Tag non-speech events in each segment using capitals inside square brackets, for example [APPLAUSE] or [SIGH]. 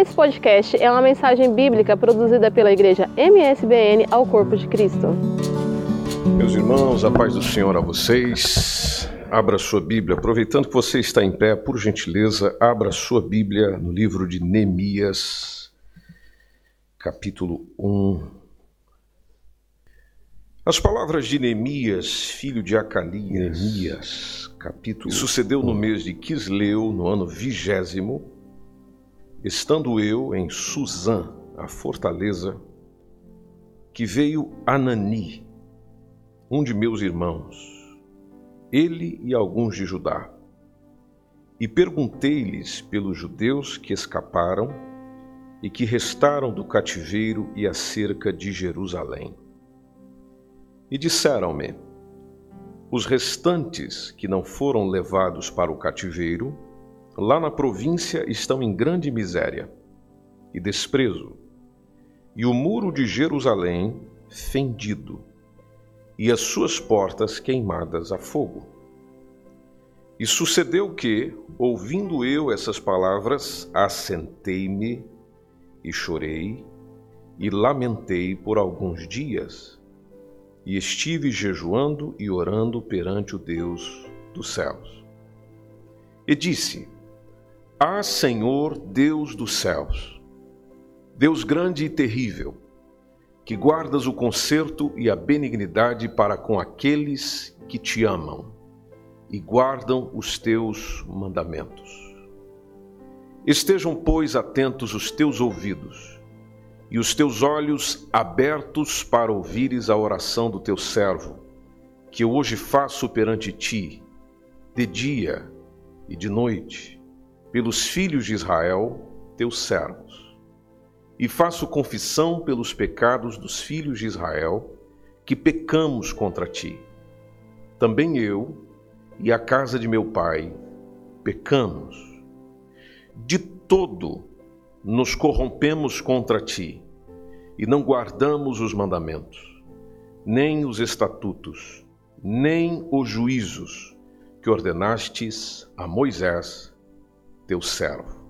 Esse podcast é uma mensagem bíblica produzida pela igreja MSBN ao Corpo de Cristo. Meus irmãos, a paz do Senhor a vocês. Abra sua Bíblia, aproveitando que você está em pé, por gentileza, abra sua Bíblia no livro de Neemias, capítulo 1. As palavras de Neemias, filho de Acalias, Neemias, capítulo. Sucedeu no mês de Quisleu, no ano vigésimo, estando eu em Suzã, a fortaleza, que veio Anani, um de meus irmãos, ele e alguns de Judá. E perguntei-lhes pelos judeus que escaparam e que restaram do cativeiro e acerca de Jerusalém. E disseram-me: os restantes que não foram levados para o cativeiro, lá na província estão em grande miséria e desprezo, e o muro de Jerusalém fendido, e as suas portas queimadas a fogo. E sucedeu que, ouvindo eu essas palavras, assentei-me e chorei e lamentei por alguns dias e estive jejuando e orando perante o Deus dos céus. E disse: Ah, Senhor Deus dos céus, Deus grande e terrível, que guardas o conserto e a benignidade para com aqueles que te amam e guardam os teus mandamentos. Estejam, pois, atentos os teus ouvidos e os teus olhos abertos para ouvires a oração do teu servo, que eu hoje faço perante ti, de dia e de noite, pelos filhos de Israel, teus servos. E faço confissão pelos pecados dos filhos de Israel, que pecamos contra ti. Também eu e a casa de meu pai pecamos. De todo nos corrompemos contra ti e não guardamos os mandamentos, nem os estatutos, nem os juízos que ordenastes a Moisés, teu servo.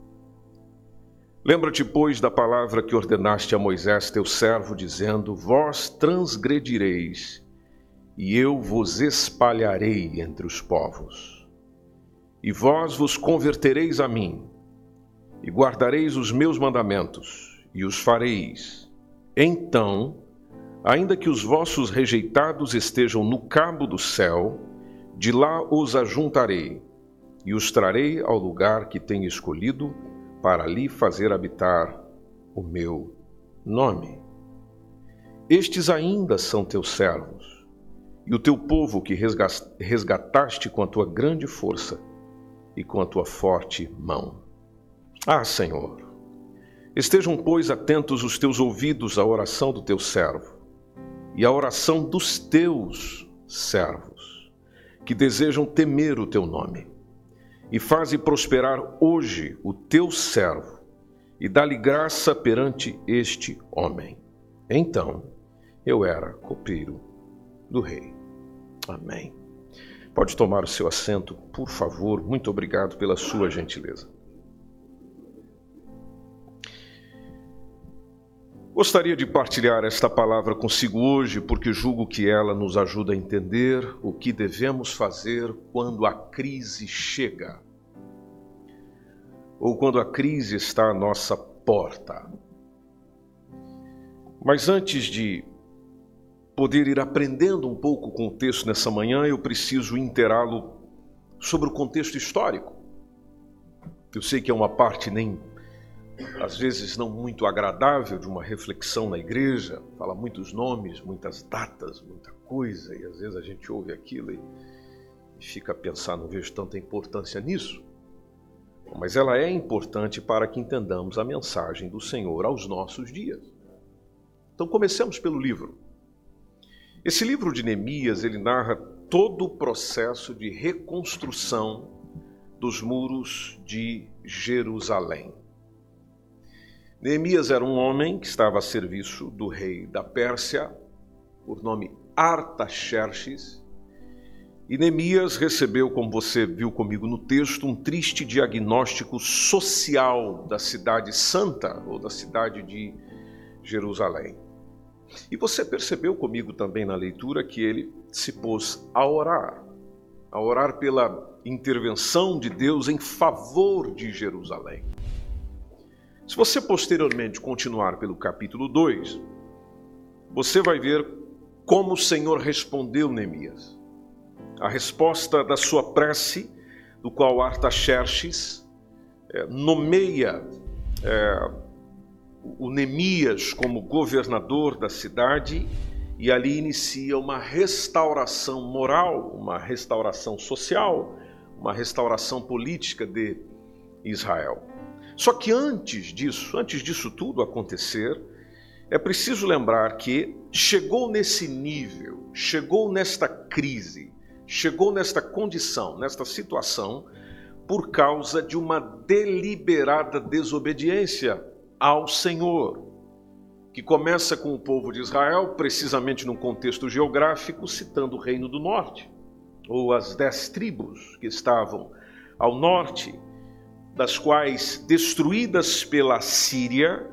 Lembra-te, pois, da palavra que ordenaste a Moisés, teu servo, dizendo: Vós transgredireis, e eu vos espalharei entre os povos. E vós vos convertereis a mim, e guardareis os meus mandamentos, e os fareis. Então, ainda que os vossos rejeitados estejam no cabo do céu, de lá os ajuntarei, e os trarei ao lugar que tenho escolhido, para ali fazer habitar o meu nome. Estes ainda são teus servos, e o teu povo que resgataste com a tua grande força e com a tua forte mão. Ah, Senhor, estejam, pois, atentos os teus ouvidos à oração do teu servo e à oração dos teus servos, que desejam temer o teu nome. E faze prosperar hoje o teu servo e dá-lhe graça perante este homem. Então eu era copeiro do rei. Amém. Pode tomar o seu assento, por favor. Muito obrigado pela sua gentileza. Gostaria de partilhar esta palavra consigo hoje porque julgo que ela nos ajuda a entender o que devemos fazer quando a crise chega ou quando a crise está à nossa porta. Mas antes de poder ir aprendendo um pouco com o texto nessa manhã, eu preciso inteirá-lo sobre o contexto histórico. Eu sei que é uma parte nem às vezes não muito agradável de uma reflexão na igreja, fala muitos nomes, muitas datas, muita coisa, e às vezes a gente ouve aquilo e, fica a pensar, não vejo tanta importância nisso. Mas ela é importante para que entendamos a mensagem do Senhor aos nossos dias. Então comecemos pelo livro. Esse livro de Neemias, ele narra todo o processo de reconstrução dos muros de Jerusalém. Neemias era um homem que estava a serviço do rei da Pérsia, por nome Artaxerxes, E Neemias recebeu, como você viu comigo no texto, um triste diagnóstico social da cidade santa ou da cidade de Jerusalém. E você percebeu comigo também na leitura que ele se pôs a orar, a orar pela intervenção de Deus em favor de Jerusalém. Se você posteriormente continuar pelo capítulo 2, você vai ver como o Senhor respondeu Neemias. A resposta da sua prece, do qual Artaxerxes é, nomeia é, o Neemias como governador da cidade e ali inicia uma restauração moral, uma restauração social, uma restauração política de Israel. Só que antes disso, antes disso tudo acontecer, é preciso lembrar que chegou nesse nível, chegou nesta crise, chegou nesta condição, nesta situação, por causa de uma deliberada desobediência ao Senhor, que começa com o povo de Israel, precisamente num contexto geográfico, citando o Reino do Norte ou as dez tribos que estavam ao norte, das quais destruídas pela Síria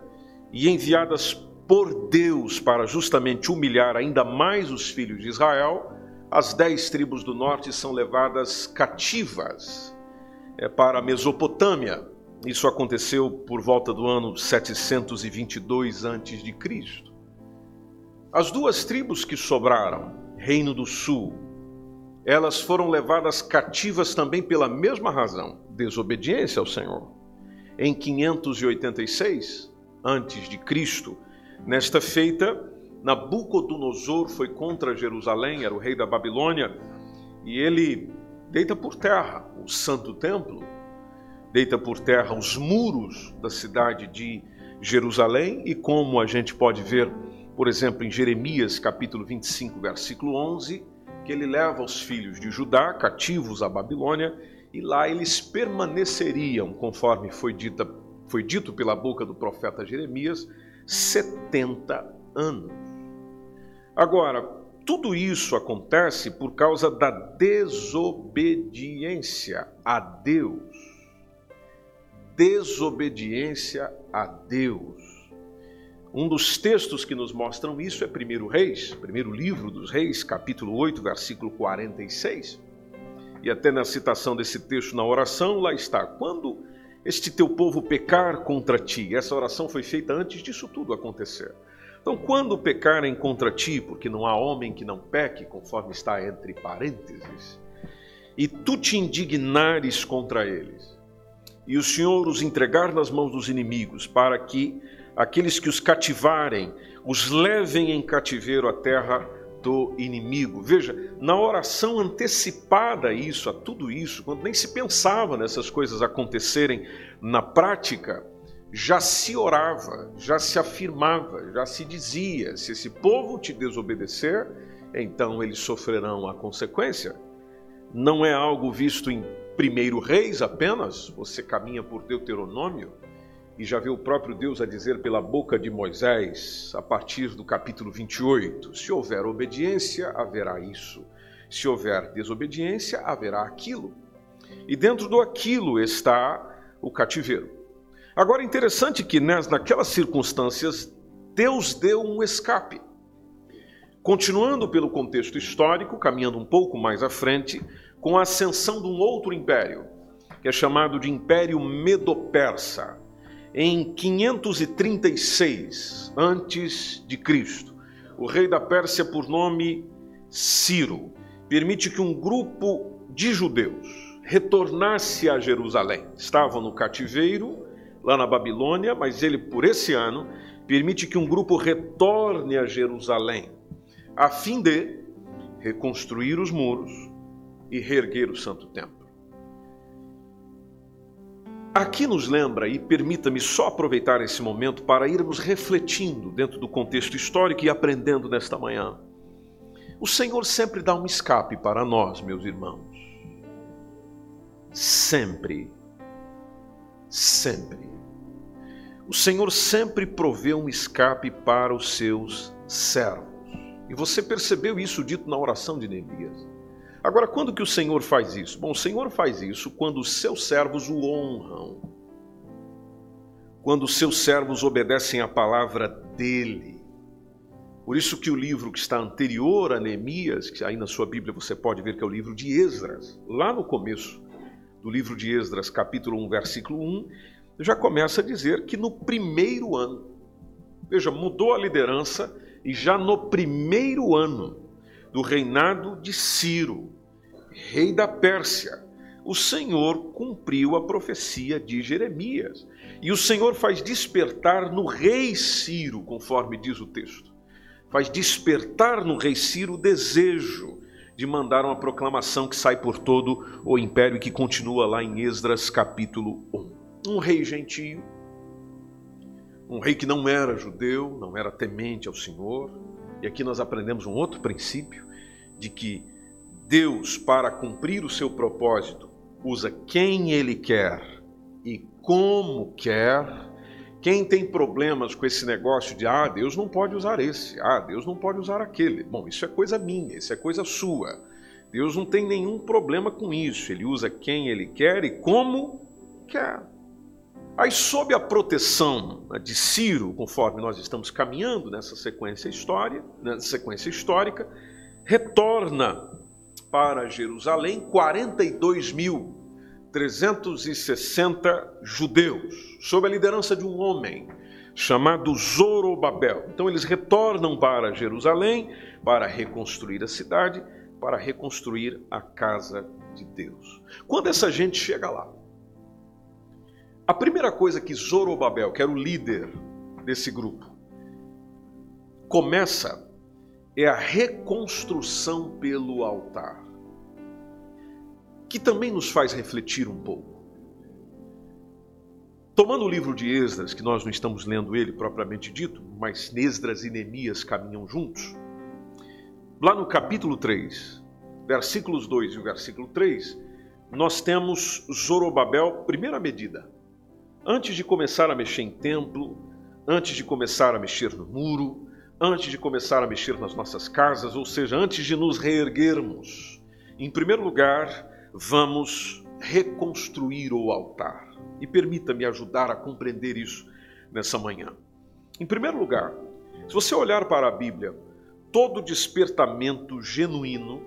e enviadas por Deus para justamente humilhar ainda mais os filhos de Israel, as dez tribos do norte são levadas cativas é, para a Mesopotâmia. Isso aconteceu por volta do ano 722 a.C. As duas tribos que sobraram, Reino do Sul elas foram levadas cativas também pela mesma razão, desobediência ao Senhor. Em 586 antes de Cristo, nesta feita, Nabucodonosor foi contra Jerusalém, era o rei da Babilônia, e ele deita por terra o santo templo, deita por terra os muros da cidade de Jerusalém, e como a gente pode ver, por exemplo, em Jeremias capítulo 25, versículo 11, que ele leva os filhos de Judá cativos à Babilônia e lá eles permaneceriam, conforme foi, dita, foi dito pela boca do profeta Jeremias, 70 anos. Agora, tudo isso acontece por causa da desobediência a Deus. Desobediência a Deus. Um dos textos que nos mostram isso é 1 Reis, primeiro livro dos Reis, capítulo 8, versículo 46. E até na citação desse texto na oração, lá está: Quando este teu povo pecar contra ti, essa oração foi feita antes disso tudo acontecer. Então, quando pecarem contra ti, porque não há homem que não peque, conforme está entre parênteses, e tu te indignares contra eles, e o Senhor os entregar nas mãos dos inimigos, para que aqueles que os cativarem, os levem em cativeiro à terra do inimigo. Veja, na oração antecipada a isso, a tudo isso, quando nem se pensava nessas coisas acontecerem na prática, já se orava, já se afirmava, já se dizia: se esse povo te desobedecer, então eles sofrerão a consequência. Não é algo visto em primeiro reis apenas, você caminha por Deuteronômio, e já viu o próprio Deus a dizer pela boca de Moisés, a partir do capítulo 28: se houver obediência, haverá isso, se houver desobediência, haverá aquilo. E dentro do aquilo está o cativeiro. Agora, interessante que naquelas circunstâncias, Deus deu um escape. Continuando pelo contexto histórico, caminhando um pouco mais à frente, com a ascensão de um outro império, que é chamado de Império Medo-Persa em 536 antes de Cristo. O rei da Pérsia, por nome Ciro, permite que um grupo de judeus retornasse a Jerusalém. Estavam no cativeiro lá na Babilônia, mas ele por esse ano permite que um grupo retorne a Jerusalém, a fim de reconstruir os muros e reerguer o santo templo. Aqui nos lembra, e permita-me só aproveitar esse momento para irmos refletindo dentro do contexto histórico e aprendendo nesta manhã. O Senhor sempre dá um escape para nós, meus irmãos. Sempre. Sempre. O Senhor sempre provê um escape para os seus servos. E você percebeu isso dito na oração de Neemias. Agora, quando que o Senhor faz isso? Bom, o Senhor faz isso quando os seus servos o honram. Quando os seus servos obedecem à palavra dele. Por isso que o livro que está anterior a Neemias, que aí na sua Bíblia você pode ver que é o livro de Esdras, lá no começo do livro de Esdras, capítulo 1, versículo 1, já começa a dizer que no primeiro ano, veja, mudou a liderança e já no primeiro ano do reinado de Ciro, rei da Pérsia, o Senhor cumpriu a profecia de Jeremias. E o Senhor faz despertar no rei Ciro, conforme diz o texto, faz despertar no rei Ciro o desejo de mandar uma proclamação que sai por todo o império e que continua lá em Esdras capítulo 1. Um rei gentio, um rei que não era judeu, não era temente ao Senhor. E aqui nós aprendemos um outro princípio de que Deus, para cumprir o seu propósito, usa quem ele quer e como quer. Quem tem problemas com esse negócio de ah, Deus não pode usar esse, ah, Deus não pode usar aquele. Bom, isso é coisa minha, isso é coisa sua. Deus não tem nenhum problema com isso. Ele usa quem ele quer e como quer. Aí, sob a proteção né, de Ciro, conforme nós estamos caminhando nessa sequência, história, nessa sequência histórica, retorna para Jerusalém 42.360 judeus, sob a liderança de um homem chamado Zorobabel. Então, eles retornam para Jerusalém para reconstruir a cidade, para reconstruir a casa de Deus. Quando essa gente chega lá, a primeira coisa que Zorobabel, que era o líder desse grupo, começa é a reconstrução pelo altar, que também nos faz refletir um pouco. Tomando o livro de Esdras, que nós não estamos lendo ele propriamente dito, mas Esdras e Neemias caminham juntos, lá no capítulo 3, versículos 2 e o versículo 3, nós temos Zorobabel, primeira medida, Antes de começar a mexer em templo, antes de começar a mexer no muro, antes de começar a mexer nas nossas casas, ou seja, antes de nos reerguermos, em primeiro lugar, vamos reconstruir o altar. E permita-me ajudar a compreender isso nessa manhã. Em primeiro lugar, se você olhar para a Bíblia, todo despertamento genuíno,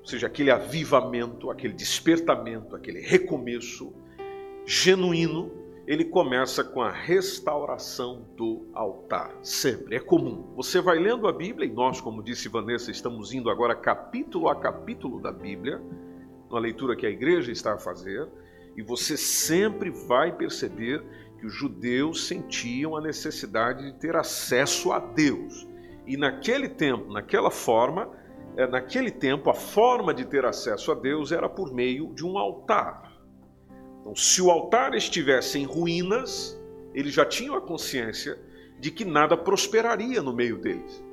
ou seja, aquele avivamento, aquele despertamento, aquele recomeço genuíno, ele começa com a restauração do altar. Sempre, é comum. Você vai lendo a Bíblia, e nós, como disse Vanessa, estamos indo agora capítulo a capítulo da Bíblia, na leitura que a igreja está a fazer, e você sempre vai perceber que os judeus sentiam a necessidade de ter acesso a Deus. E naquele tempo, naquela forma, é, naquele tempo, a forma de ter acesso a Deus era por meio de um altar. Então, se o altar estivesse em ruínas, eles já tinham a consciência de que nada prosperaria no meio deles.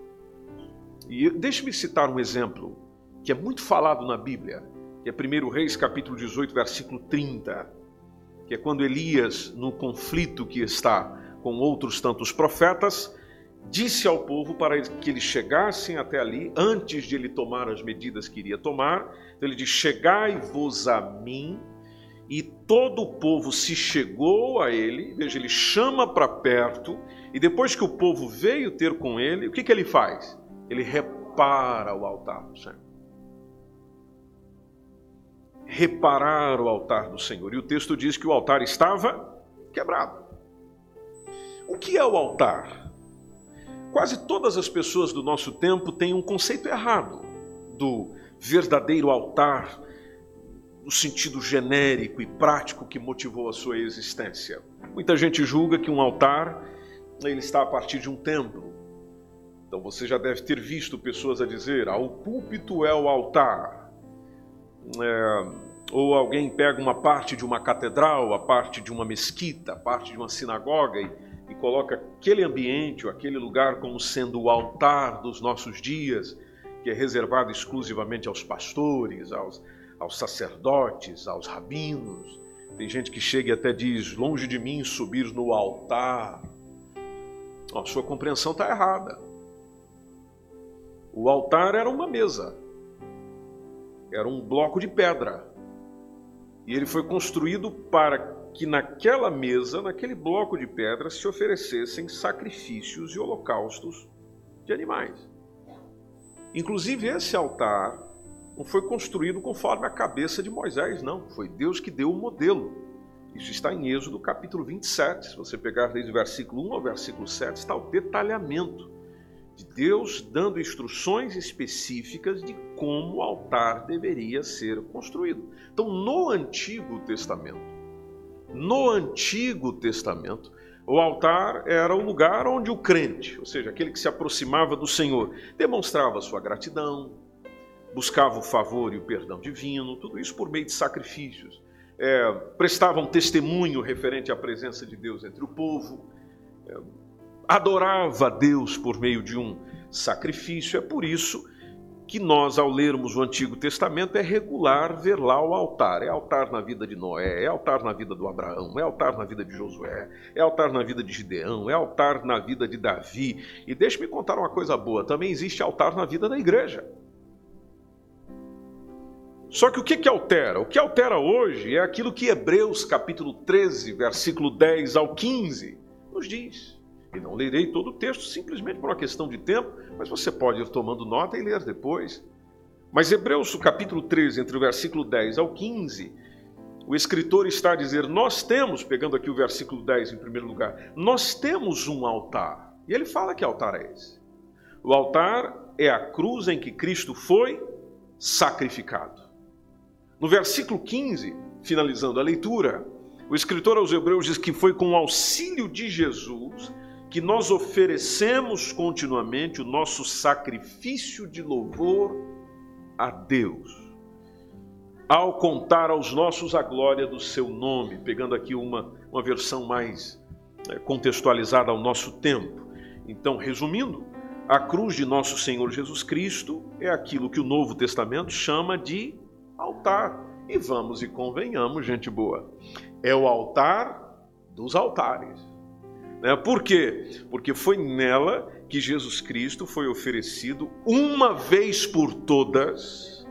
E deixe-me citar um exemplo que é muito falado na Bíblia, que é 1 Reis capítulo 18, versículo 30, que é quando Elias, no conflito que está com outros tantos profetas, disse ao povo para que eles chegassem até ali, antes de ele tomar as medidas que iria tomar. Então ele diz: Chegai-vos a mim e todo o povo se chegou a ele, veja, ele chama para perto, e depois que o povo veio ter com ele, o que, que ele faz? Ele repara o altar do Senhor. Reparar o altar do Senhor. E o texto diz que o altar estava quebrado. O que é o altar? Quase todas as pessoas do nosso tempo têm um conceito errado do verdadeiro altar no sentido genérico e prático que motivou a sua existência. Muita gente julga que um altar ele está a partir de um templo. Então você já deve ter visto pessoas a dizer: ah, o púlpito é o altar. É, ou alguém pega uma parte de uma catedral, a parte de uma mesquita, a parte de uma sinagoga e, e coloca aquele ambiente ou aquele lugar como sendo o altar dos nossos dias, que é reservado exclusivamente aos pastores, aos, aos sacerdotes, aos rabinos. Tem gente que chega e até diz: longe de mim subir no altar. A sua compreensão está errada. O altar era uma mesa, era um bloco de pedra. E ele foi construído para que naquela mesa, naquele bloco de pedra, se oferecessem sacrifícios e holocaustos de animais. Inclusive, esse altar não foi construído conforme a cabeça de Moisés, não. Foi Deus que deu o modelo. Isso está em Êxodo capítulo 27. Se você pegar desde o versículo 1 ao versículo 7, está o detalhamento de Deus dando instruções específicas de como o altar deveria ser construído. Então, no Antigo Testamento, no Antigo Testamento, o altar era o lugar onde o crente, ou seja, aquele que se aproximava do Senhor, demonstrava sua gratidão, buscava o favor e o perdão divino, tudo isso por meio de sacrifícios. É, prestava um testemunho referente à presença de Deus entre o povo, é, adorava a Deus por meio de um sacrifício. É por isso que nós, ao lermos o Antigo Testamento, é regular ver lá o altar. É altar na vida de Noé, é altar na vida do Abraão, é altar na vida de Josué, é altar na vida de Gideão, é altar na vida de Davi. E deixe-me contar uma coisa boa: também existe altar na vida da igreja. Só que o que, que altera? O que altera hoje é aquilo que Hebreus capítulo 13, versículo 10 ao 15 nos diz. E não lerei todo o texto simplesmente por uma questão de tempo, mas você pode ir tomando nota e ler depois. Mas Hebreus capítulo 13, entre o versículo 10 ao 15, o escritor está a dizer: Nós temos, pegando aqui o versículo 10 em primeiro lugar, nós temos um altar. E ele fala que altar é esse. O altar é a cruz em que Cristo foi sacrificado. No versículo 15, finalizando a leitura, o escritor aos Hebreus diz que foi com o auxílio de Jesus que nós oferecemos continuamente o nosso sacrifício de louvor a Deus. Ao contar aos nossos a glória do seu nome, pegando aqui uma, uma versão mais é, contextualizada ao nosso tempo. Então, resumindo, a cruz de nosso Senhor Jesus Cristo é aquilo que o Novo Testamento chama de altar. E vamos e convenhamos, gente boa, é o altar dos altares. Né? Por quê? Porque foi nela que Jesus Cristo foi oferecido uma vez por todas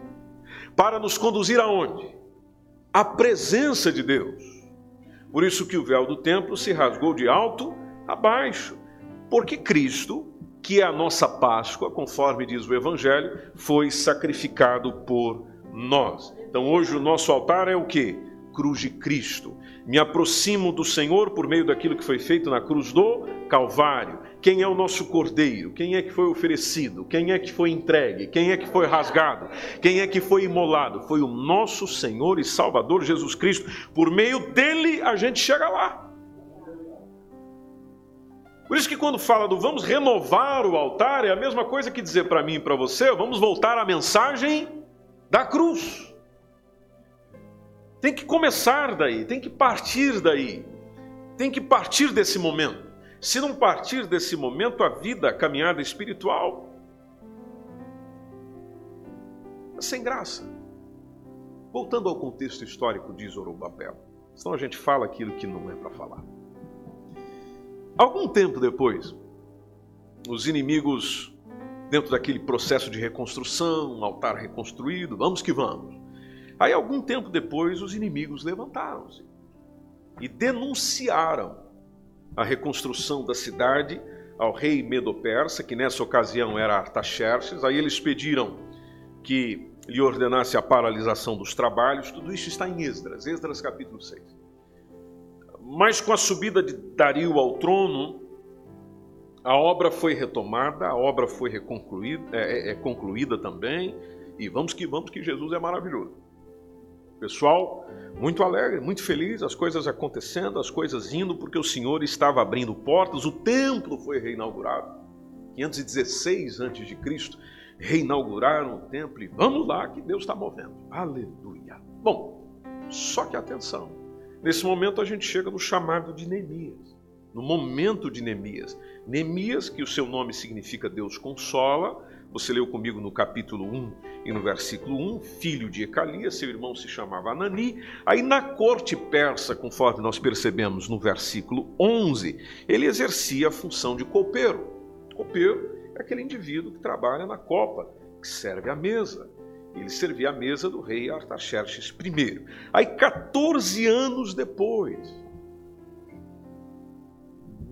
para nos conduzir aonde? A presença de Deus. Por isso que o véu do templo se rasgou de alto a baixo, porque Cristo, que é a nossa Páscoa, conforme diz o Evangelho, foi sacrificado por nós. Então hoje o nosso altar é o que? Cruz de Cristo. Me aproximo do Senhor por meio daquilo que foi feito na cruz do Calvário. Quem é o nosso Cordeiro? Quem é que foi oferecido? Quem é que foi entregue? Quem é que foi rasgado? Quem é que foi imolado? Foi o nosso Senhor e Salvador Jesus Cristo. Por meio dele a gente chega lá. Por isso que quando fala do vamos renovar o altar, é a mesma coisa que dizer para mim e para você, vamos voltar à mensagem da cruz. Tem que começar daí, tem que partir daí, tem que partir desse momento. Se não partir desse momento, a vida, a caminhada espiritual, é sem graça. Voltando ao contexto histórico de Zorobabel, senão a gente fala aquilo que não é para falar. Algum tempo depois, os inimigos dentro daquele processo de reconstrução, um altar reconstruído, vamos que vamos. Aí, algum tempo depois, os inimigos levantaram-se e denunciaram a reconstrução da cidade ao rei Medo-Persa, que nessa ocasião era Artaxerxes. Aí eles pediram que lhe ordenasse a paralisação dos trabalhos. Tudo isso está em Esdras, Esdras capítulo 6. Mas com a subida de Dario ao trono, a obra foi retomada, a obra foi reconcluída, é, é, é concluída também, e vamos que vamos que Jesus é maravilhoso. Pessoal, muito alegre, muito feliz, as coisas acontecendo, as coisas indo, porque o Senhor estava abrindo portas, o templo foi reinaugurado. 516 a.C., reinauguraram o templo e vamos lá que Deus está movendo. Aleluia. Bom, só que atenção, nesse momento a gente chega no chamado de Neemias, no momento de Neemias. Neemias, que o seu nome significa Deus consola, você leu comigo no capítulo 1 e no versículo 1, filho de Ecalias, seu irmão se chamava Anani. Aí na corte persa, conforme nós percebemos no versículo 11, ele exercia a função de copeiro. Copeiro é aquele indivíduo que trabalha na copa, que serve à mesa. Ele servia à mesa do rei Artaxerxes I. Aí, 14 anos depois,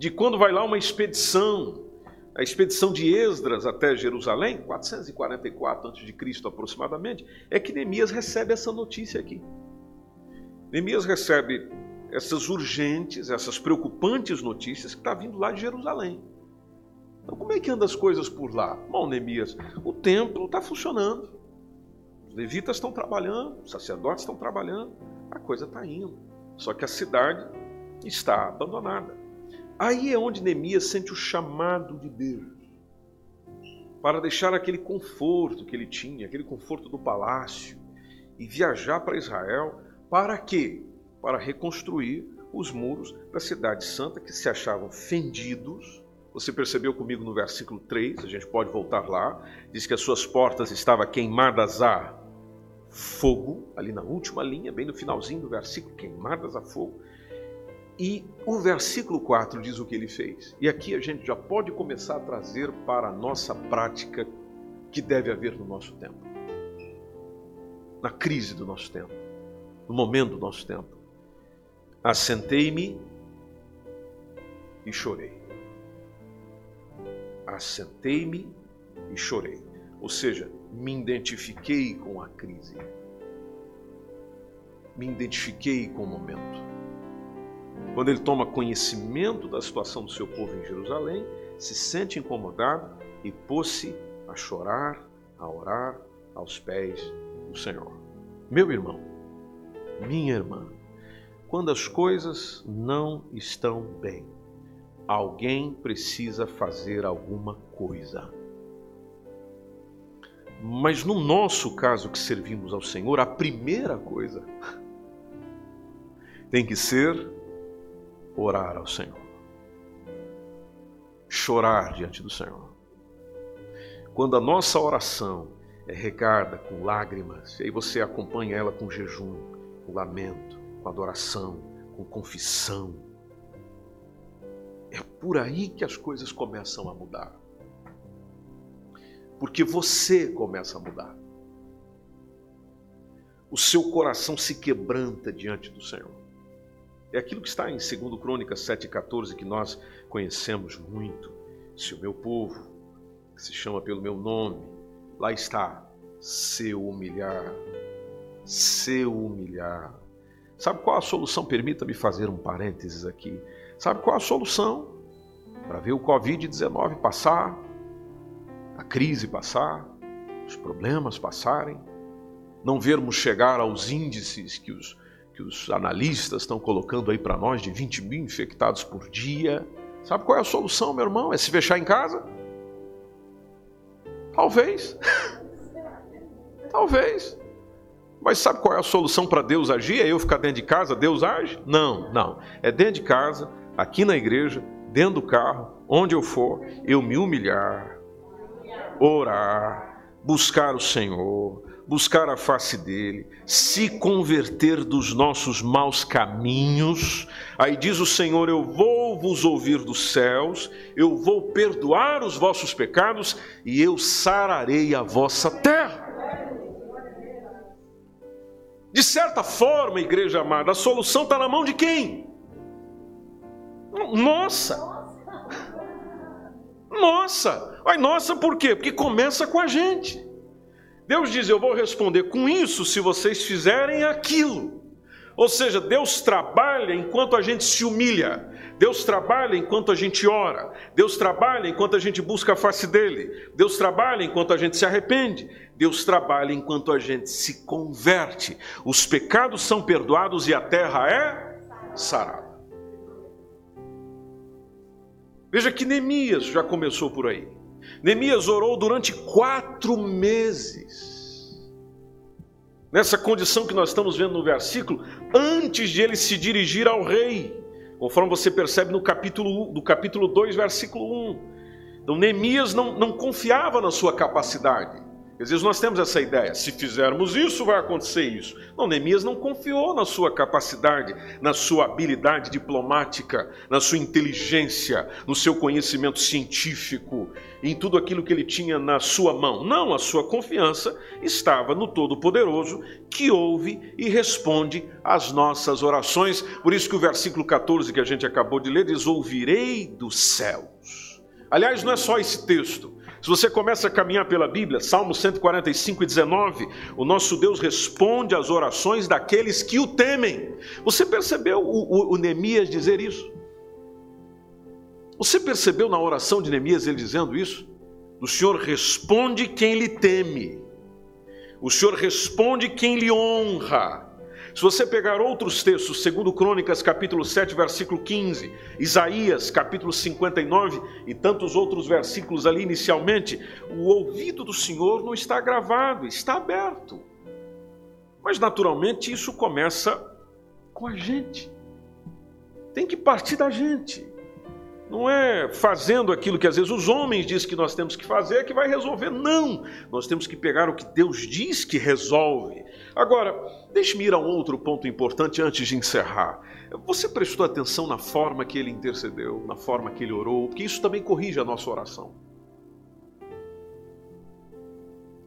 de quando vai lá uma expedição, a expedição de Esdras até Jerusalém, 444 a.C. aproximadamente, é que Neemias recebe essa notícia aqui. Neemias recebe essas urgentes, essas preocupantes notícias que está vindo lá de Jerusalém. Então, como é que andam as coisas por lá? Bom, Neemias, o templo está funcionando, os levitas estão trabalhando, os sacerdotes estão trabalhando, a coisa está indo. Só que a cidade está abandonada. Aí é onde Neemias sente o chamado de Deus para deixar aquele conforto que ele tinha, aquele conforto do palácio, e viajar para Israel. Para quê? Para reconstruir os muros da cidade santa que se achavam fendidos. Você percebeu comigo no versículo 3, a gente pode voltar lá, diz que as suas portas estavam queimadas a fogo, ali na última linha, bem no finalzinho do versículo, queimadas a fogo. E o versículo 4 diz o que ele fez. E aqui a gente já pode começar a trazer para a nossa prática que deve haver no nosso tempo. Na crise do nosso tempo, no momento do nosso tempo. Assentei-me e chorei. Assentei-me e chorei. Ou seja, me identifiquei com a crise. Me identifiquei com o momento quando ele toma conhecimento da situação do seu povo em Jerusalém, se sente incomodado e pôs-se a chorar, a orar aos pés do Senhor. Meu irmão, minha irmã, quando as coisas não estão bem, alguém precisa fazer alguma coisa. Mas no nosso caso que servimos ao Senhor, a primeira coisa [LAUGHS] tem que ser orar ao Senhor, chorar diante do Senhor. Quando a nossa oração é regada com lágrimas, e aí você acompanha ela com jejum, com lamento, com adoração, com confissão, é por aí que as coisas começam a mudar. Porque você começa a mudar. O seu coração se quebranta diante do Senhor. É aquilo que está em 2 Crônicas 7,14 que nós conhecemos muito. Se o meu povo, que se chama pelo meu nome, lá está, se humilhar, se humilhar. Sabe qual a solução? Permita-me fazer um parênteses aqui. Sabe qual a solução? Para ver o Covid-19 passar, a crise passar, os problemas passarem, não vermos chegar aos índices que os que os analistas estão colocando aí para nós de 20 mil infectados por dia. Sabe qual é a solução, meu irmão? É se fechar em casa? Talvez. [LAUGHS] Talvez. Mas sabe qual é a solução para Deus agir? É eu ficar dentro de casa, Deus age? Não, não. É dentro de casa, aqui na igreja, dentro do carro, onde eu for, eu me humilhar, orar, buscar o Senhor, buscar a face dele, se converter dos nossos maus caminhos. Aí diz o Senhor: Eu vou vos ouvir dos céus, eu vou perdoar os vossos pecados e eu sararei a vossa terra. De certa forma, igreja amada, a solução está na mão de quem? Nossa! Nossa! Ai, nossa, por quê? Porque começa com a gente. Deus diz: Eu vou responder com isso se vocês fizerem aquilo. Ou seja, Deus trabalha enquanto a gente se humilha, Deus trabalha enquanto a gente ora, Deus trabalha enquanto a gente busca a face dEle, Deus trabalha enquanto a gente se arrepende, Deus trabalha enquanto a gente se converte. Os pecados são perdoados e a terra é sarada. Veja que Neemias já começou por aí. Neemias orou durante quatro meses. Nessa condição que nós estamos vendo no versículo, antes de ele se dirigir ao rei, conforme você percebe no capítulo, do capítulo 2, versículo 1. Então Neemias não, não confiava na sua capacidade. Às vezes nós temos essa ideia, se fizermos isso, vai acontecer isso. Não, Neemias não confiou na sua capacidade, na sua habilidade diplomática, na sua inteligência, no seu conhecimento científico, em tudo aquilo que ele tinha na sua mão. Não, a sua confiança estava no Todo-Poderoso, que ouve e responde às nossas orações. Por isso que o versículo 14 que a gente acabou de ler diz: Ouvirei dos céus. Aliás, não é só esse texto. Se você começa a caminhar pela Bíblia, Salmo 145 e 19, o nosso Deus responde às orações daqueles que o temem. Você percebeu o, o, o Neemias dizer isso? Você percebeu na oração de Neemias ele dizendo isso? O Senhor responde quem lhe teme. O Senhor responde quem lhe honra. Se você pegar outros textos, segundo Crônicas, capítulo 7, versículo 15, Isaías, capítulo 59 e tantos outros versículos ali inicialmente, o ouvido do Senhor não está gravado, está aberto. Mas naturalmente isso começa com a gente. Tem que partir da gente. Não é fazendo aquilo que às vezes os homens dizem que nós temos que fazer que vai resolver. Não! Nós temos que pegar o que Deus diz que resolve. Agora, deixe-me ir a um outro ponto importante antes de encerrar. Você prestou atenção na forma que ele intercedeu, na forma que ele orou, porque isso também corrige a nossa oração.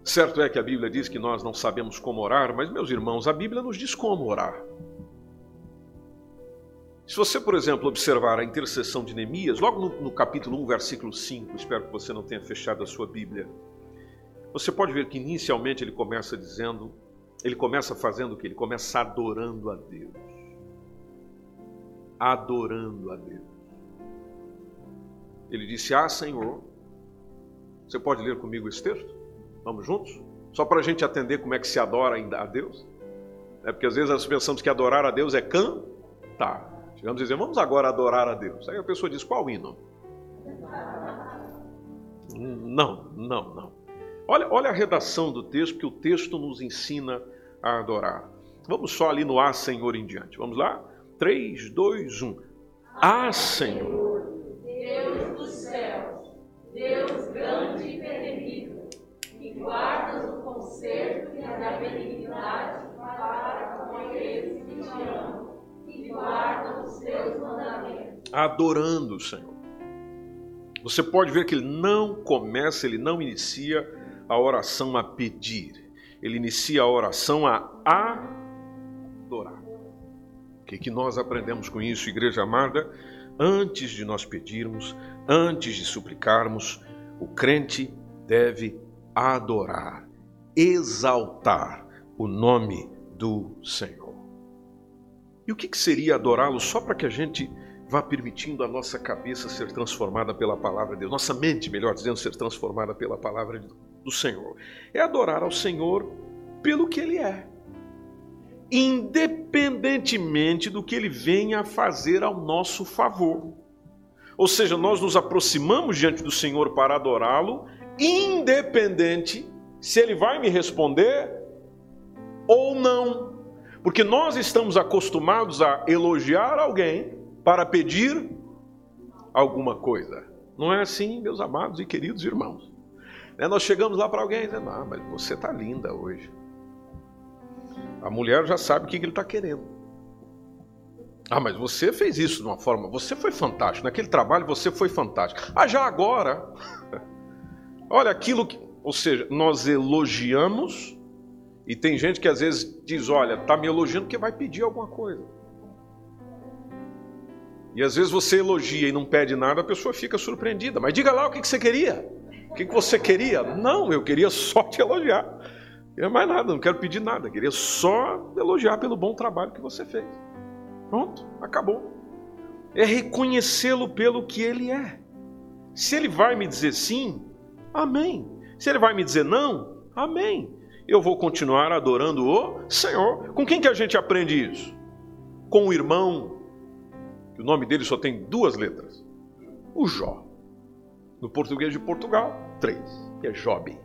Certo é que a Bíblia diz que nós não sabemos como orar, mas, meus irmãos, a Bíblia nos diz como orar. Se você, por exemplo, observar a intercessão de Neemias, logo no, no, capítulo 1, versículo 5, espero que você não tenha fechado a sua Bíblia, você pode ver que inicialmente ele começa dizendo, ele começa fazendo o que? Ele começa adorando a Deus. Adorando a Deus. Ele disse: Ah, Senhor. Você pode ler comigo esse texto? Vamos juntos? Só para a gente atender como é que se adora a Deus? É porque às vezes nós pensamos que adorar a Deus é cantar. Chegamos a dizer, vamos agora adorar a Deus. Aí a pessoa diz, qual hino? Não, não, não. Olha, olha a redação do texto, que o texto nos ensina a adorar. Vamos só ali no A, Senhor, em diante. Vamos lá? 3, 2, 1. Ah, Senhor. Deus dos céus, Deus grande e terrível, que guardas o conserto e a benignidade para com aqueles que te amam guardam os teus mandamentos. Adorando o Senhor. Você pode ver que ele não começa, ele não inicia a oração a pedir. Ele inicia a oração a adorar. O que, que nós aprendemos com isso, igreja amada? Antes de nós pedirmos, antes de suplicarmos, o crente deve adorar, exaltar o nome do Senhor. E o que, seria adorá-lo só para que a gente vá permitindo a nossa cabeça ser transformada pela palavra de Deus, nossa mente, melhor dizendo, ser transformada pela palavra do Senhor? É adorar ao Senhor pelo que Ele é, independentemente do que Ele venha a fazer ao nosso favor. Ou seja, nós nos aproximamos diante do Senhor para adorá-lo, independente se Ele vai me responder ou não. Porque nós estamos acostumados a elogiar alguém para pedir alguma coisa. Não é assim, meus amados e queridos irmãos. Né, nós chegamos lá para alguém e dizemos, ah, mas você está linda hoje. A mulher já sabe o que ele está querendo. Ah, mas você fez isso de uma forma, você foi fantástico. Naquele trabalho você foi fantástico. Ah, já agora. [LAUGHS] Olha aquilo que. Ou seja, nós elogiamos e tem gente que às vezes diz: Olha, está me elogiando porque vai pedir alguma coisa. E às vezes você elogia e não pede nada, a pessoa fica surpreendida. Mas diga lá o que, você queria. O que, você queria? Não, eu queria só te elogiar. Não queria mais nada, não quero pedir nada. Queria só elogiar pelo bom trabalho que você fez. Pronto, acabou. É reconhecê-lo pelo que ele é. Se ele vai me dizer sim, amém. Se ele vai me dizer não, amém eu vou continuar adorando o Senhor. Com quem que a gente aprende isso? Com o irmão, que o nome dele só tem duas letras. O Jó. No português de Portugal, três, que é Job.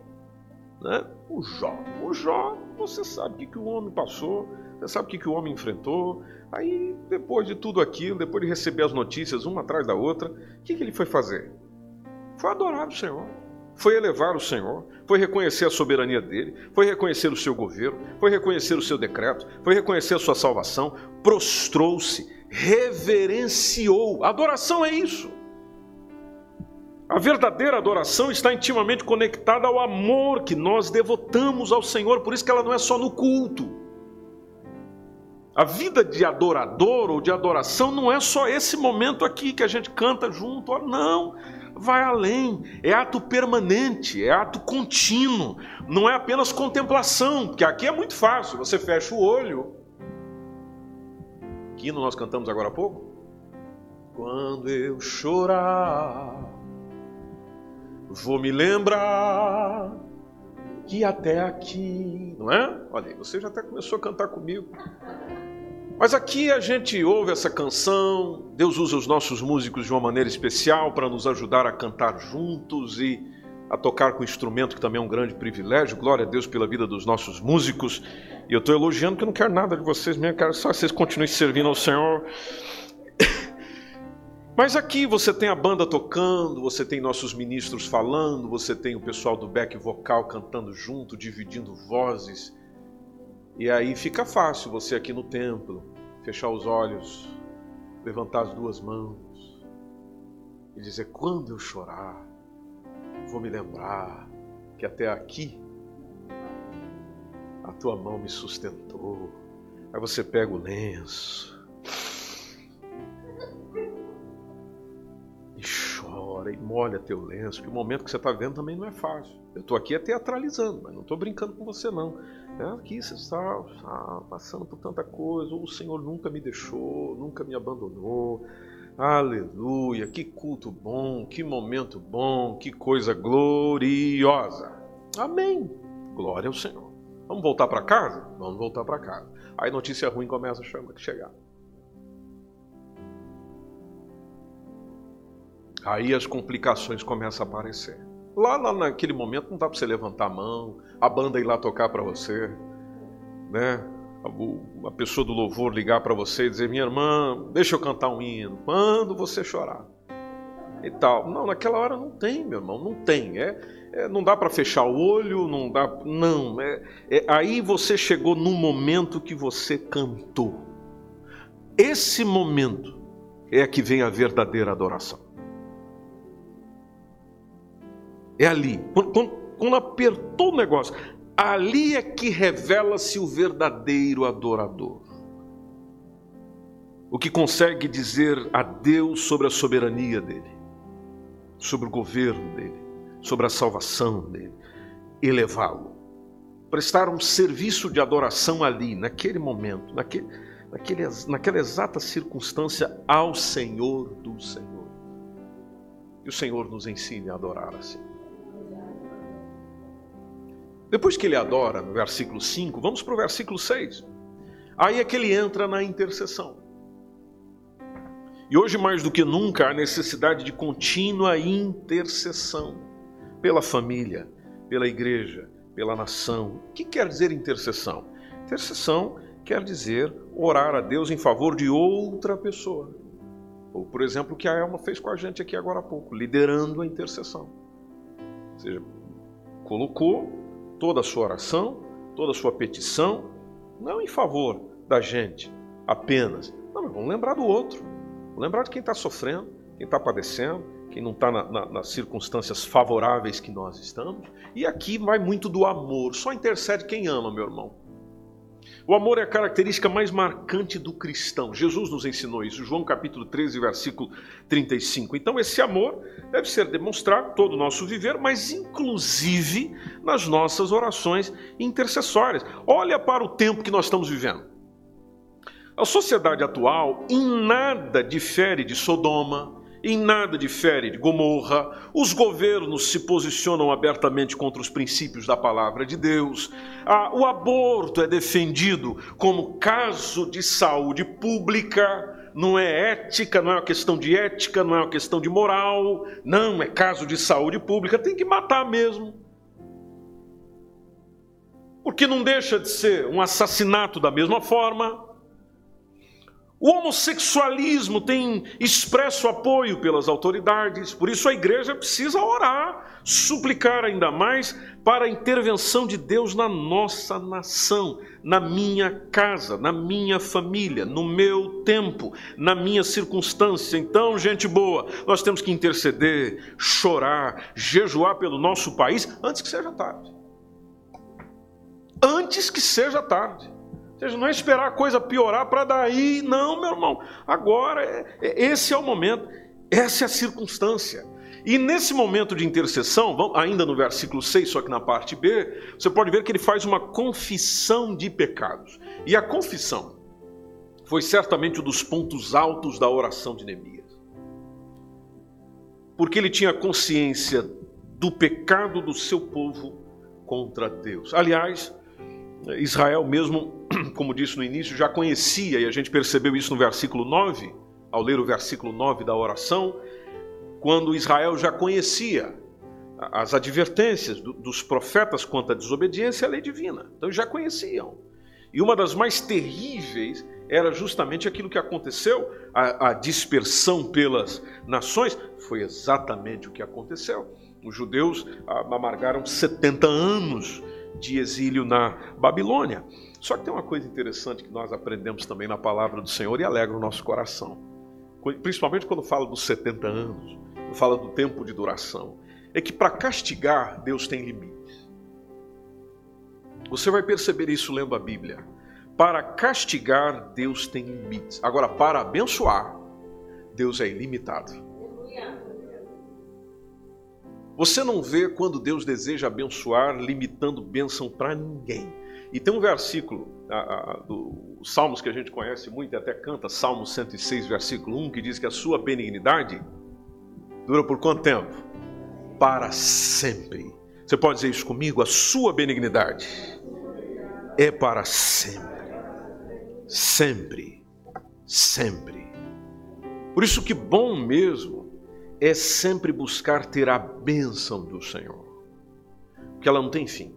Né? O Jó. O Jó, você sabe o que, que o homem passou, você sabe o que, que o homem enfrentou. Aí, depois de tudo aquilo, depois de receber as notícias uma atrás da outra, o que, que ele foi fazer? Foi adorar o Senhor foi elevar o Senhor, foi reconhecer a soberania dele, foi reconhecer o seu governo, foi reconhecer o seu decreto, foi reconhecer a sua salvação, prostrou-se, reverenciou. Adoração é isso. A verdadeira adoração está intimamente conectada ao amor que nós devotamos ao Senhor, por isso que ela não é só no culto. A vida de adorador ou de adoração não é só esse momento aqui que a gente canta junto, não vai além, é ato permanente, é ato contínuo, não é apenas contemplação, porque aqui é muito fácil, você fecha o olho. Que nós cantamos agora há pouco? Quando eu chorar, vou me lembrar que até aqui, não é? Olha, você já até começou a cantar comigo. Mas aqui a gente ouve essa canção, Deus usa os nossos músicos de uma maneira especial para nos ajudar a cantar juntos e a tocar com instrumento, que também é um grande privilégio. Glória a Deus pela vida dos nossos músicos. E eu estou elogiando que eu não quero nada de vocês mesmo, quero só que vocês continuem servindo ao Senhor. Mas aqui você tem a banda tocando, você tem nossos ministros falando, você tem o pessoal do back vocal cantando junto, dividindo vozes. E aí fica fácil você aqui no templo fechar os olhos, levantar as duas mãos e dizer: quando eu chorar, vou me lembrar que até aqui a tua mão me sustentou. Aí você pega o lenço molha teu lenço, que o momento que você está vendo também não é fácil. Eu estou aqui teatralizando, mas não estou brincando com você não. É, aqui você está, está passando por tanta coisa, o Senhor nunca me deixou, nunca me abandonou. Aleluia, que culto bom, que momento bom, que coisa gloriosa. Amém. Glória ao Senhor. Vamos voltar para casa? Vamos voltar para casa. Aí notícia ruim começa a chegar. Aí as complicações começam a aparecer. Lá, lá naquele momento não dá para você levantar a mão, a banda ir lá tocar para você, né? A pessoa do louvor ligar para você e dizer: Minha irmã, deixa eu cantar um hino. Quando você chorar e tal. Não, naquela hora não tem, meu irmão, não tem. É, é não dá para fechar o olho, não dá. Não. É, é, aí você chegou no momento que você cantou. Esse momento é que vem a verdadeira adoração. É ali. Quando, quando apertou o negócio, ali é que revela-se o verdadeiro adorador. O que consegue dizer a Deus sobre a soberania dele, sobre o governo dele, sobre a salvação dele, elevá-lo. Prestar um serviço de adoração ali, naquele momento, naquele, naquele, naquela exata circunstância ao Senhor do Senhor. E o Senhor nos ensine a adorar assim. Depois que ele adora, no versículo 5, vamos para o versículo 6. Aí é que ele entra na intercessão. E hoje, mais do que nunca, há necessidade de contínua intercessão pela família, pela igreja, pela nação. O que quer dizer intercessão? Intercessão quer dizer orar a Deus em favor de outra pessoa. Ou, por exemplo, o que a Elma fez com a gente aqui agora há pouco, liderando a intercessão. Ou seja, colocou toda a sua oração, toda a sua petição, não em favor da gente apenas. Não, mas vamos lembrar do outro. Vamos lembrar de quem está sofrendo, quem está padecendo, quem não está na, na, nas circunstâncias favoráveis que nós estamos. E aqui vai muito do amor. Só intercede quem ama, meu irmão. O amor é a característica mais marcante do cristão. Jesus nos ensinou isso, João capítulo 13, versículo 35. Então, esse amor deve ser demonstrado todo o nosso viver, mas inclusive nas nossas orações intercessórias. Olha para o tempo que nós estamos vivendo. A sociedade atual em nada difere de Sodoma, em nada difere de Gomorra, os governos se posicionam abertamente contra os princípios da palavra de Deus, ah, o aborto é defendido como caso de saúde pública, não é ética, não é uma questão de ética, não é uma questão de moral, não, é caso de saúde pública, tem que matar mesmo. Porque não deixa de ser um assassinato da mesma forma. O homossexualismo tem expresso apoio pelas autoridades, por isso a igreja precisa orar, suplicar ainda mais para a intervenção de Deus na nossa nação, na minha casa, na minha família, no meu tempo, na minha circunstância. Então, gente boa, nós temos que interceder, chorar, jejuar pelo nosso país antes que seja tarde. Antes que seja tarde. Ou seja, não é esperar a coisa piorar para daí, não, meu irmão. Agora, é, é, esse é o momento, essa é a circunstância. E nesse momento de intercessão, ainda no versículo 6, só que na parte B, você pode ver que ele faz uma confissão de pecados. E a confissão foi certamente um dos pontos altos da oração de Neemias. Porque ele tinha consciência do pecado do seu povo contra Deus. Aliás, Israel mesmo, [CLEARS THROAT] como disse no início, já conhecia, e a gente percebeu isso no versículo 9, ao ler o versículo 9 da oração, quando Israel já conhecia as advertências dos profetas quanto à desobediência à lei divina. Então já conheciam. E uma das mais terríveis era justamente aquilo que aconteceu, a, a dispersão pelas nações, foi exatamente o que aconteceu. Os judeus amargaram 70 anos de exílio na Babilônia. Só que tem uma coisa interessante que nós aprendemos também na palavra do Senhor e alegra o nosso coração. Principalmente quando fala dos 70 anos, fala do tempo de duração. É que para castigar, Deus tem limites. Você vai perceber isso lendo a Bíblia. Para castigar, Deus tem limites. Agora, para abençoar, Deus é ilimitado. Você não vê quando Deus deseja abençoar, limitando bênção para ninguém. E tem um versículo a, a, do Salmos que a gente conhece muito e até canta, Salmo 106, versículo 1, que diz que a sua benignidade dura por quanto tempo? Para sempre. Você pode dizer isso comigo? A sua benignidade é para sempre. Sempre. Sempre. Por isso que bom mesmo é sempre buscar ter a bênção do Senhor. Porque ela não tem fim.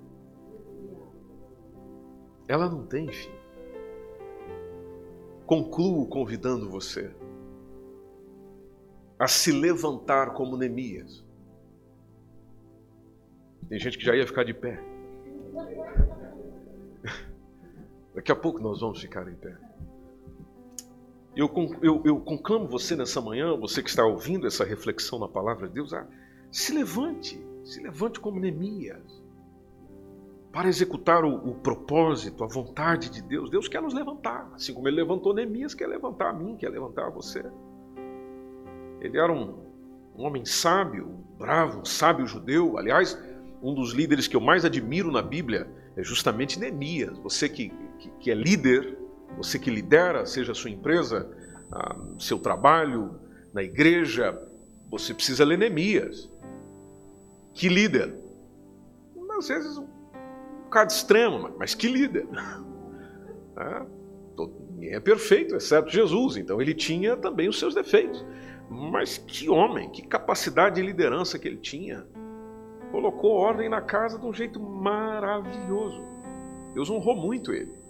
Ela não tem fim. Concluo convidando você a se levantar como Neemias. Tem gente que já ia ficar de pé. [LAUGHS] Daqui a pouco nós vamos ficar em pé. Eu, eu, eu conclamo você nessa manhã, você que está ouvindo essa reflexão na palavra de Deus, a, se levante, se levante como Neemias, para executar o, o, propósito, a vontade de Deus. Deus quer nos levantar, assim como Ele levantou Neemias, quer levantar a mim, quer levantar você. Ele era um, um homem sábio, bravo, um sábio judeu. Aliás, um dos líderes que eu mais admiro na Bíblia é justamente Neemias. Você que, que, que é líder, você que lidera, seja a sua empresa, a, seu trabalho, na igreja, você precisa ler Neemias. Que líder? Às vezes um bocado extremo, mas que líder. [LAUGHS] É, ninguém é perfeito, exceto Jesus, então ele tinha também os seus defeitos. Mas que homem, que capacidade de liderança que ele tinha. Colocou ordem na casa de um jeito maravilhoso. Deus honrou muito ele.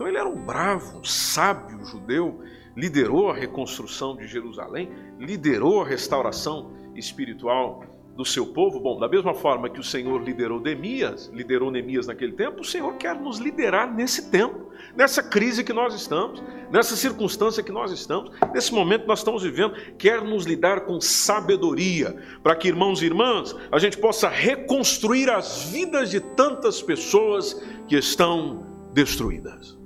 Então ele era um bravo, um sábio judeu, liderou a reconstrução de Jerusalém, liderou a restauração espiritual do seu povo. Bom, da mesma forma que o Senhor liderou Neemias, liderou Neemias naquele tempo, o Senhor quer nos liderar nesse tempo, nessa crise que nós estamos, nessa circunstância que nós estamos, nesse momento que nós estamos vivendo, quer nos lidar com sabedoria, para que, irmãos e irmãs, a gente possa reconstruir as vidas de tantas pessoas que estão destruídas.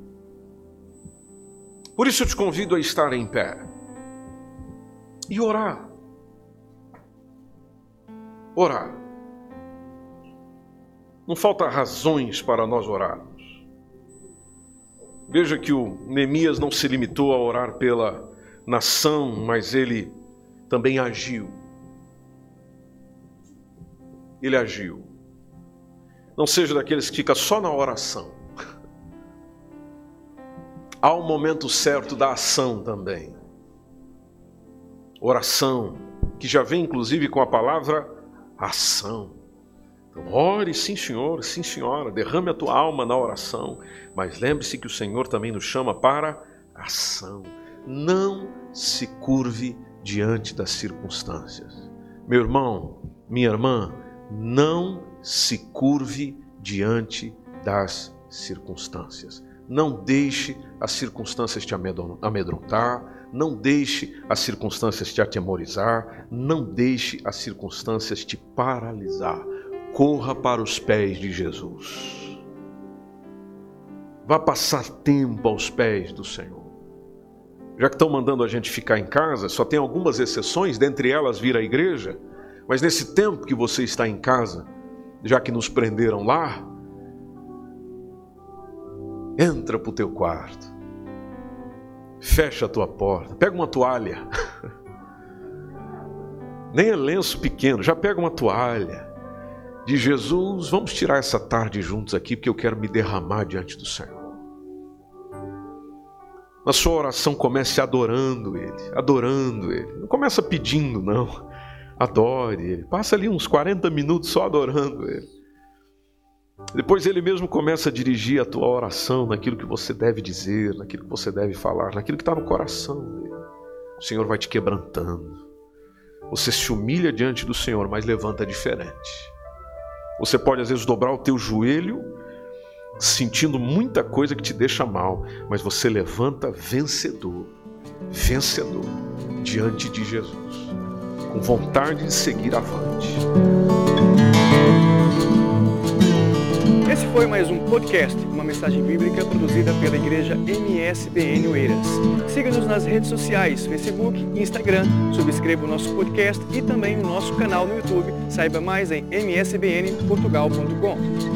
Por isso eu te convido a estar em pé e orar. Orar. Não falta razões para nós orarmos. Veja que o Neemias não se limitou a orar pela nação, mas ele também agiu. Ele agiu. Não seja daqueles que fica só na oração há um momento certo da ação também. Oração, que já vem inclusive com a palavra ação. Então, ore, sim, senhor, sim, senhora, derrame a tua alma na oração, mas lembre-se que o Senhor também nos chama para ação. Não se curve diante das circunstâncias. Meu irmão, minha irmã, não se curve diante das circunstâncias. Não deixe as circunstâncias te amedrontar, não deixe as circunstâncias te atemorizar, não deixe as circunstâncias te paralisar. Corra para os pés de Jesus. Vá passar tempo aos pés do Senhor. Já que estão mandando a gente ficar em casa, só tem algumas exceções, dentre elas vir à igreja, mas nesse tempo que você está em casa, já que nos prenderam lá, entra para o teu quarto, fecha a tua porta, pega uma toalha, [LAUGHS] nem é lenço pequeno, já pega uma toalha, de Jesus, vamos tirar essa tarde juntos aqui, porque eu quero me derramar diante do Senhor. Na sua oração, comece adorando Ele, adorando Ele. Não começa pedindo, não. Adore Ele. Passa ali uns 40 minutos só adorando Ele. Depois Ele mesmo começa a dirigir a tua oração naquilo que você deve dizer, naquilo que você deve falar, naquilo que está no coração dele. O Senhor vai te quebrantando. Você se humilha diante do Senhor, mas levanta diferente. Você pode às vezes dobrar o teu joelho sentindo muita coisa que te deixa mal, mas você levanta vencedor, vencedor diante de Jesus, com vontade de seguir avante. Foi mais um podcast, uma mensagem bíblica produzida pela igreja MSBN Oeiras. Siga-nos nas redes sociais, Facebook e Instagram, subscreva o nosso podcast e também o nosso canal no YouTube. Saiba mais em msbnportugal.com.